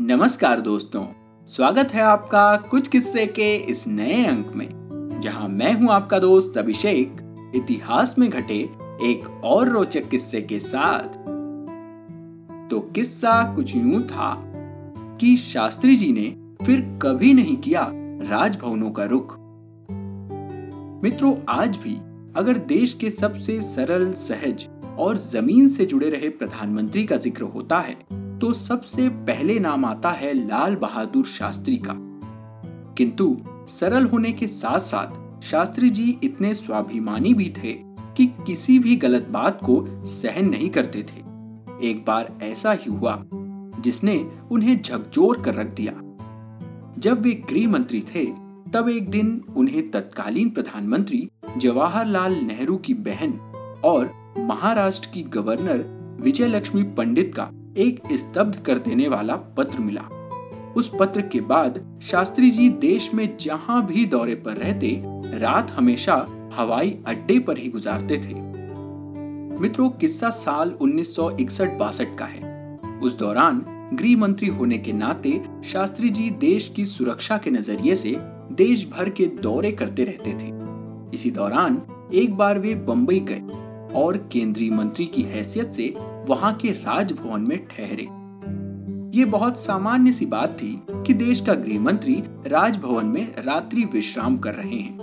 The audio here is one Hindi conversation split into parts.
नमस्कार दोस्तों, स्वागत है आपका कुछ किस्से के इस नए अंक में, जहाँ मैं हूँ आपका दोस्त अभिषेक, इतिहास में घटे एक और रोचक किस्से के साथ। तो किस्सा कुछ यूँ था कि शास्त्री जी ने फिर कभी नहीं किया राजभवनों का रुख। मित्रों, आज भी अगर देश के सबसे सरल, सहज और ज़मीन से जुड़े रहे प्रधानमंत्री का ज़िक्र होता है तो सबसे पहले नाम आता है लाल बहादुर शास्त्री का। किंतु सरल होने के साथ साथ शास्त्री जी इतने स्वाभिमानी भी थे कि किसी भी गलत बात को सहन नहीं करते थे। एक बार ऐसा ही हुआ, जिसने उन्हें झकझोर कर रख दिया। जब वे गृह मंत्री थे, तब एक दिन उन्हें तत्कालीन प्रधानमंत्री जवाहरलाल नेहरू की बहन और महाराष्ट्र की गवर्नर विजय लक्ष्मी पंडित का एक स्तब्ध कर देने वाला पत्र मिला। उस पत्र के बाद शास्त्री जी देश में जहाँ भी दौरे पर रहते, रात हमेशा हवाई अड्डे पर ही गुजारते थे। मित्रों, किस्सा साल 1961-62 का है। उस दौरान गृह मंत्री होने के नाते शास्त्री जी देश की सुरक्षा के नज़रिए से देश भर के दौरे करते रहते थे। इसी दौरान एक बार वे बंबई गए। और केंद्रीय मंत्री की हैसियत से वहाँ के राजभवन में ठहरे। ये बहुत सामान्य सी बात थी कि देश का गृह मंत्री राजभवन में रात्रि विश्राम कर रहे हैं।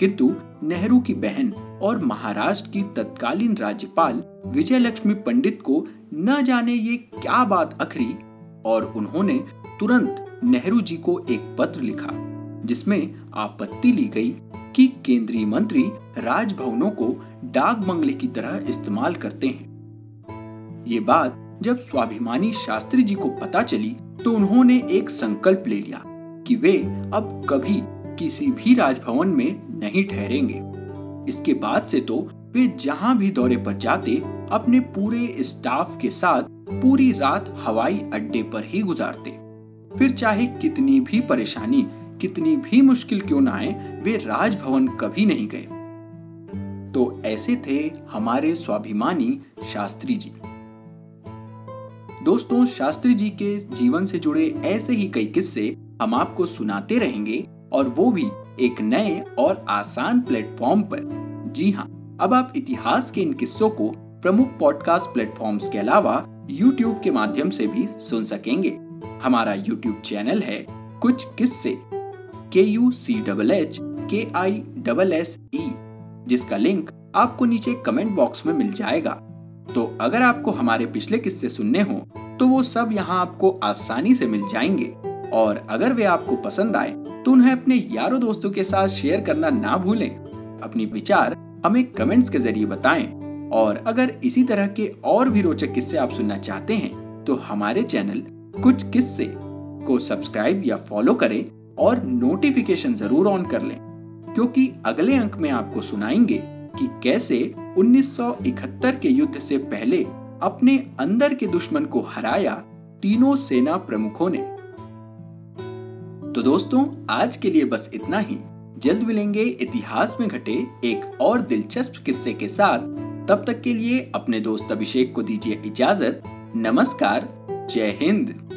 किंतु नेहरू की बहन और महाराष्ट्र की तत्कालीन राज्यपाल विजय लक्ष्मी पंडित को न जाने ये क्या बात अखरी और उन्होंने तुरंत नेहरू जी को एक पत्र लिखा, जिसमें आपत्ति ली गई कि केंद्रीय मंत्री राजभवनों को डाक बंगले की तरह इस्तेमाल करते हैं। ये बात जब स्वाभिमानी शास्त्री जी को पता चली तो उन्होंने एक संकल्प ले लिया कि वे अब कभी किसी भी राजभवन में नहीं ठहरेंगे। इसके बाद से तो वे जहाँ भी दौरे पर जाते, अपने पूरे स्टाफ के साथ पूरी रात हवाई अड्डे पर ही गुजारते। फिर चाहे कितनी भी परेशानी, कितनी भी मुश्किल क्यों ना आए, वे राजभवन कभी नहीं गए। तो ऐसे थे हमारे स्वाभिमानी शास्त्री जी। दोस्तों, शास्त्री जी के जीवन से जुड़े ऐसे ही कई किस्से हम आपको सुनाते रहेंगे और वो भी एक नए और आसान प्लेटफॉर्म पर। जी हाँ अब आप इतिहास के इन किस्सों को प्रमुख पॉडकास्ट प्लेटफॉर्म्स के अलावा YouTube के माध्यम से भी सुन सकेंगे। हमारा YouTube चैनल है कुछ किस्से, के यू सी डबल एच, के आई डबल एस ई। जिसका लिंक आपको नीचे कमेंट बॉक्स में मिल जाएगा। तो अगर आपको हमारे पिछले किस्से सुनने हो तो वो सब यहाँ आपको आसानी से मिल जाएँगे। और अगर वे आपको पसंद आए तो उन्हें अपने यारों दोस्तों के साथ शेयर करना ना भूलें। अपनी विचार हमें कमेंट्स के ज़रिए बताएँ। और अगर इसी तरह के और भी रोचक किस्से आप सुनना चाहते हैं तो हमारे चैनल कुछ किस्से को सब्सक्राइब या फॉलो करें और नोटिफिकेशन ज़रूर ऑन कर लें। क्योंकि अगले अंक में आपको सुनाएँगे कि कैसे 1971 के युद्ध से पहले अपने अंदर के दुश्मन को हराया तीनों सेना प्रमुखों ने। तो दोस्तों, आज के लिए बस इतना ही। जल्द मिलेंगे इतिहास में घटे एक और दिलचस्प किस्से के साथ। तब तक के लिए अपने दोस्त अभिषेक को दीजिए इजाज़त। नमस्कार, जय हिंद।